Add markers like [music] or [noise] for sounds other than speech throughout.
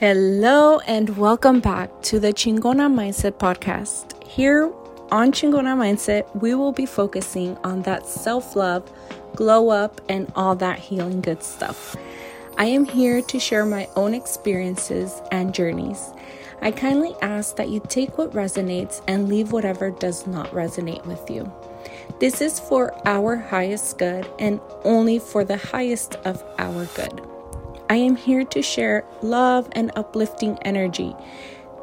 Hello, and welcome back to the Chingona Mindset Podcast. Here on Chingona Mindset, we will be focusing on that self love, glow up, and all that healing good stuff. I am here to share my own experiences and journeys. I kindly ask that you take what resonates and leave whatever does not resonate with you. This is for our highest good and only for the highest of our good. I am here to share love and uplifting energy.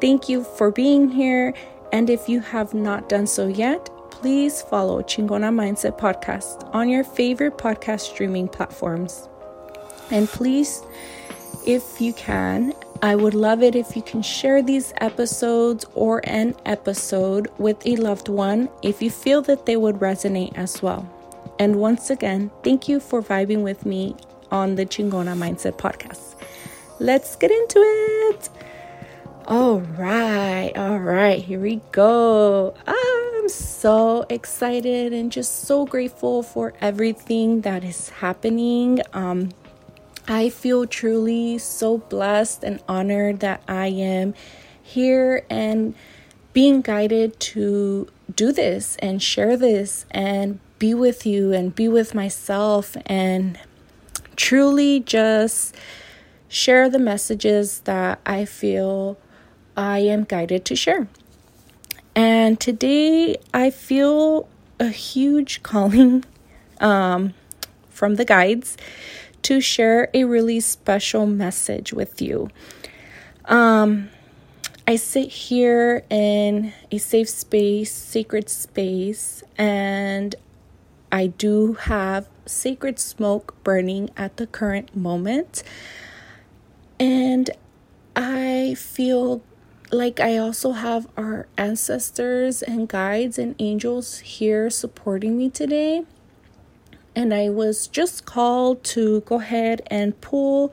Thank you for being here. And if you have not done so yet, please follow Chingona Mindset Podcast on your favorite podcast streaming platforms. And please, if you can, I would love it if you can share these episodes or an episode with a loved one if you feel that they would resonate as well. And once again, thank you for vibing with me on the Chingona Mindset podcast. Let's get into it. All right, all right, here we go. I'm so excited and just so grateful for everything that is happening. Um, I feel truly so blessed and honored that I am here and being guided to do this and share this and be with you and be with myself and truly just share the messages that I feel I am guided to share. And today I feel a huge [laughs] calling um, from the guides to share a really special message with you. Um, I sit here in a safe space, sacred space, and I do have sacred smoke burning at the current moment. And I feel like I also have our ancestors and guides and angels here supporting me today. And I was just called to go ahead and pull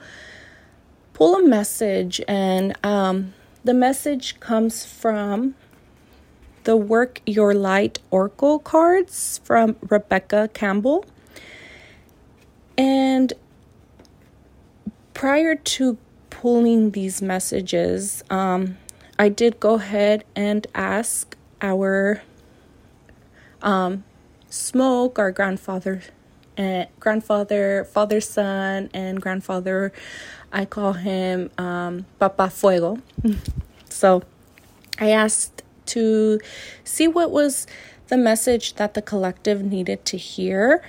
pull a message and um, the message comes from the Work Your Light Oracle cards from Rebecca Campbell. And prior to pulling these messages, um, I did go ahead and ask our um, smoke, our grandfather, uh, grandfather, father, son, and grandfather. I call him um, Papa Fuego. [laughs] so I asked to see what was the message that the collective needed to hear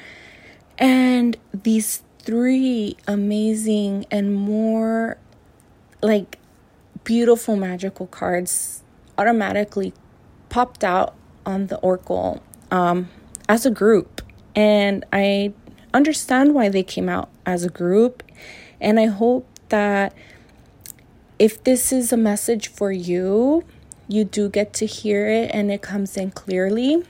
and these three amazing and more like beautiful magical cards automatically popped out on the oracle um, as a group. And I understand why they came out as a group. And I hope that if this is a message for you, you do get to hear it and it comes in clearly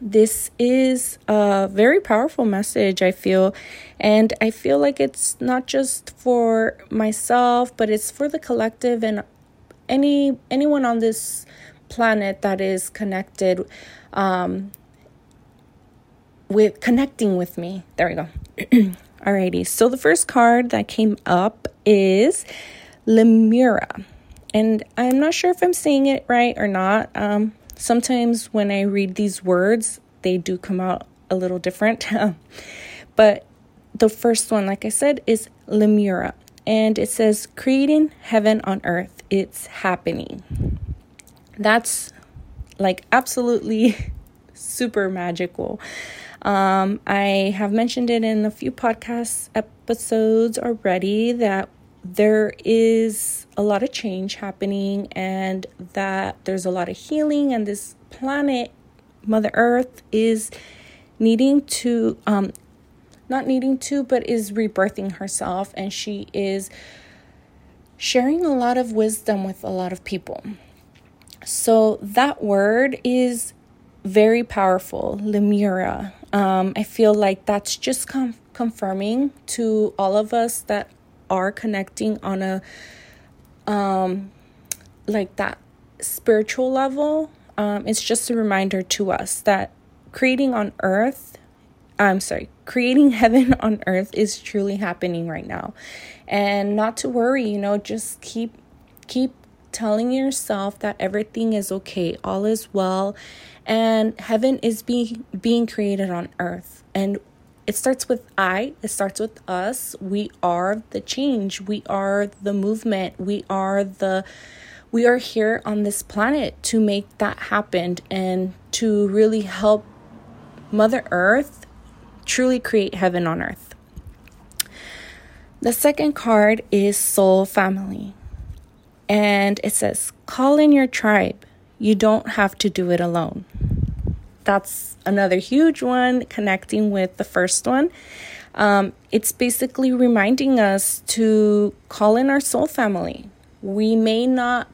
this is a very powerful message, I feel. And I feel like it's not just for myself, but it's for the collective and any anyone on this planet that is connected um, with connecting with me. There we go. [clears throat] Alrighty. So the first card that came up is Lemura. And I'm not sure if I'm saying it right or not. Um, sometimes when I read these words, they do come out a little different. [laughs] but the first one, like I said, is Lemura. And it says, creating heaven on earth. It's happening. That's like absolutely [laughs] super magical. Um, I have mentioned it in a few podcast episodes already that there is a lot of change happening and that there's a lot of healing and this planet mother earth is needing to um not needing to but is rebirthing herself and she is sharing a lot of wisdom with a lot of people. So that word is very powerful lemura. Um, i feel like that's just com- confirming to all of us that are connecting on a um like that spiritual level um it's just a reminder to us that creating on earth I'm sorry, creating [laughs] heaven on earth is truly happening right now. And not to worry, you know, just keep keep telling yourself that everything is okay, all is well, and heaven is being being created on earth. And it starts with I, it starts with us. We are the change. We are the movement. We are the we are here on this planet to make that happen and to really help Mother Earth truly create heaven on earth. The second card is Soul Family. And it says, Call in your tribe. You don't have to do it alone. That's another huge one connecting with the first one. Um, it's basically reminding us to call in our soul family. We may not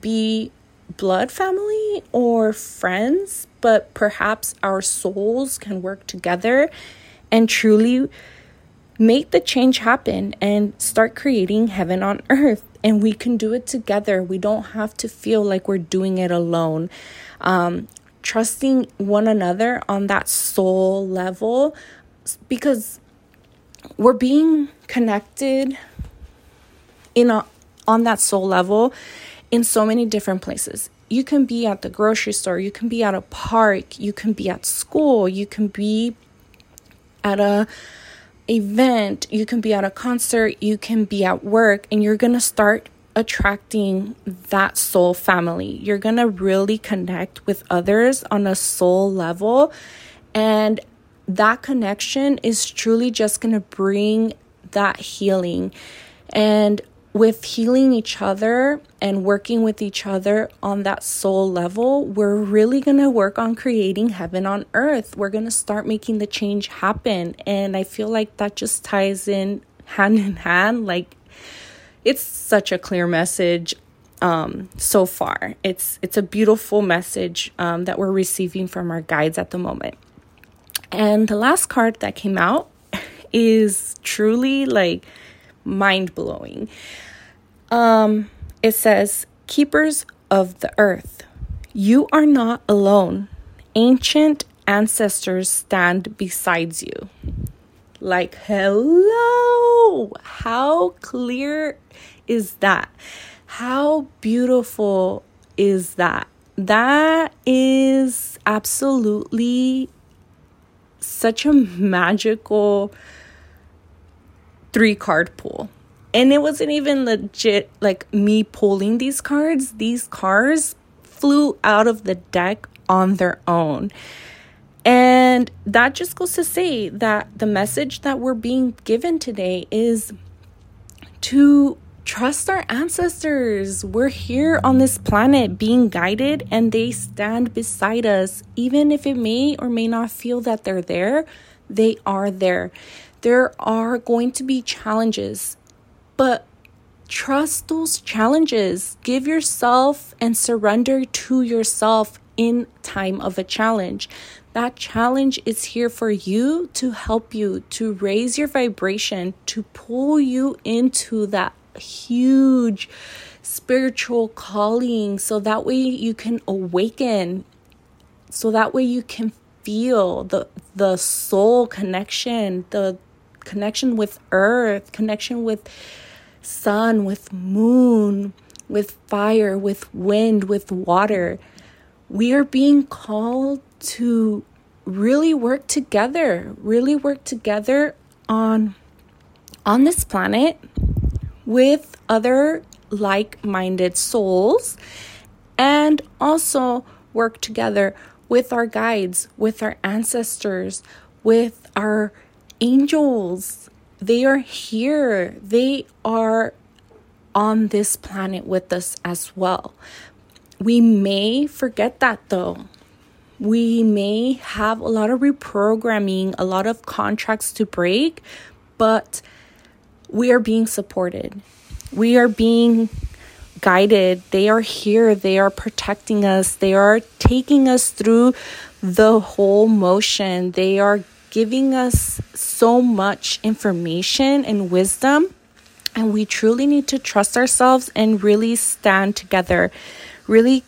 be blood family or friends, but perhaps our souls can work together and truly make the change happen and start creating heaven on earth. And we can do it together. We don't have to feel like we're doing it alone. Um, trusting one another on that soul level because we're being connected in a, on that soul level in so many different places. You can be at the grocery store, you can be at a park, you can be at school, you can be at a event, you can be at a concert, you can be at work and you're going to start attracting that soul family. You're going to really connect with others on a soul level and that connection is truly just going to bring that healing. And with healing each other and working with each other on that soul level, we're really going to work on creating heaven on earth. We're going to start making the change happen. And I feel like that just ties in hand in hand. Like it's such a clear message um, so far. It's it's a beautiful message um, that we're receiving from our guides at the moment. And the last card that came out [laughs] is truly like mind blowing. Um, it says, Keepers of the earth, you are not alone. Ancient ancestors stand beside you. Like, hello! How clear is that? How beautiful is that? That is absolutely such a magical three card pool. And it wasn't even legit like me pulling these cards. These cards flew out of the deck on their own. And that just goes to say that the message that we're being given today is to trust our ancestors. We're here on this planet being guided, and they stand beside us. Even if it may or may not feel that they're there, they are there. There are going to be challenges, but trust those challenges. Give yourself and surrender to yourself in time of a challenge. That challenge is here for you to help you to raise your vibration, to pull you into that huge spiritual calling so that way you can awaken so that way you can feel the the soul connection the connection with earth, connection with sun, with moon, with fire, with wind, with water. We are being called to really work together, really work together on on this planet with other like-minded souls and also work together with our guides, with our ancestors, with our angels. They are here. They are on this planet with us as well. We may forget that though. We may have a lot of reprogramming, a lot of contracts to break, but we are being supported. We are being guided. They are here. They are protecting us. They are taking us through the whole motion. They are giving us so much information and wisdom. And we truly need to trust ourselves and really stand together, really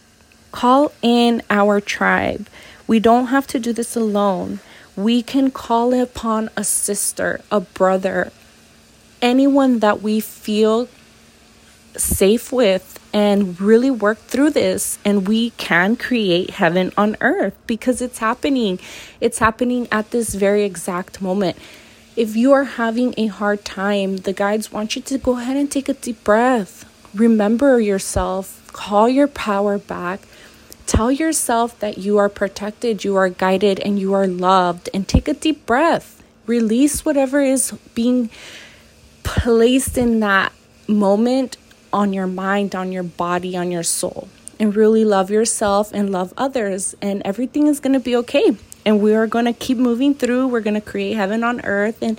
call in our tribe. We don't have to do this alone. we can call upon a sister, a brother, anyone that we feel safe with and really work through this and we can create heaven on earth because it's happening it's happening at this very exact moment if you are having a hard time the guides want you to go ahead and take a deep breath remember yourself call your power back tell yourself that you are protected you are guided and you are loved and take a deep breath release whatever is being placed in that moment on your mind, on your body, on your soul, and really love yourself and love others, and everything is going to be okay. And we are going to keep moving through. We're going to create heaven on earth. And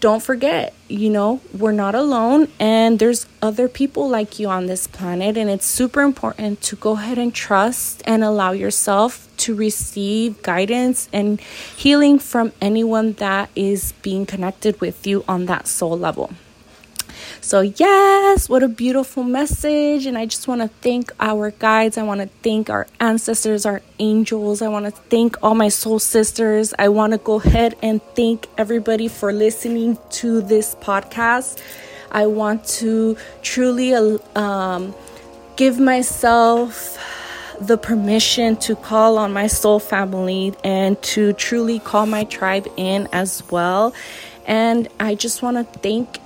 don't forget, you know, we're not alone, and there's other people like you on this planet. And it's super important to go ahead and trust and allow yourself to receive guidance and healing from anyone that is being connected with you on that soul level. So, yes, what a beautiful message. And I just want to thank our guides. I want to thank our ancestors, our angels. I want to thank all my soul sisters. I want to go ahead and thank everybody for listening to this podcast. I want to truly um, give myself the permission to call on my soul family and to truly call my tribe in as well. And I just want to thank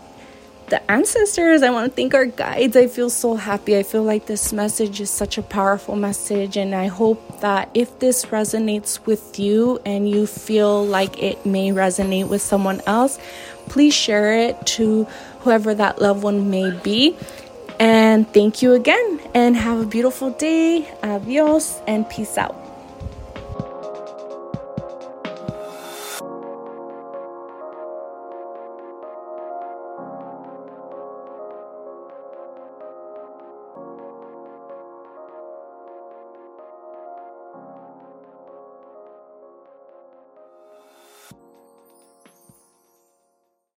the ancestors. I want to thank our guides. I feel so happy. I feel like this message is such a powerful message. And I hope that if this resonates with you and you feel like it may resonate with someone else, please share it to whoever that loved one may be. And thank you again. And have a beautiful day. Adios and peace out.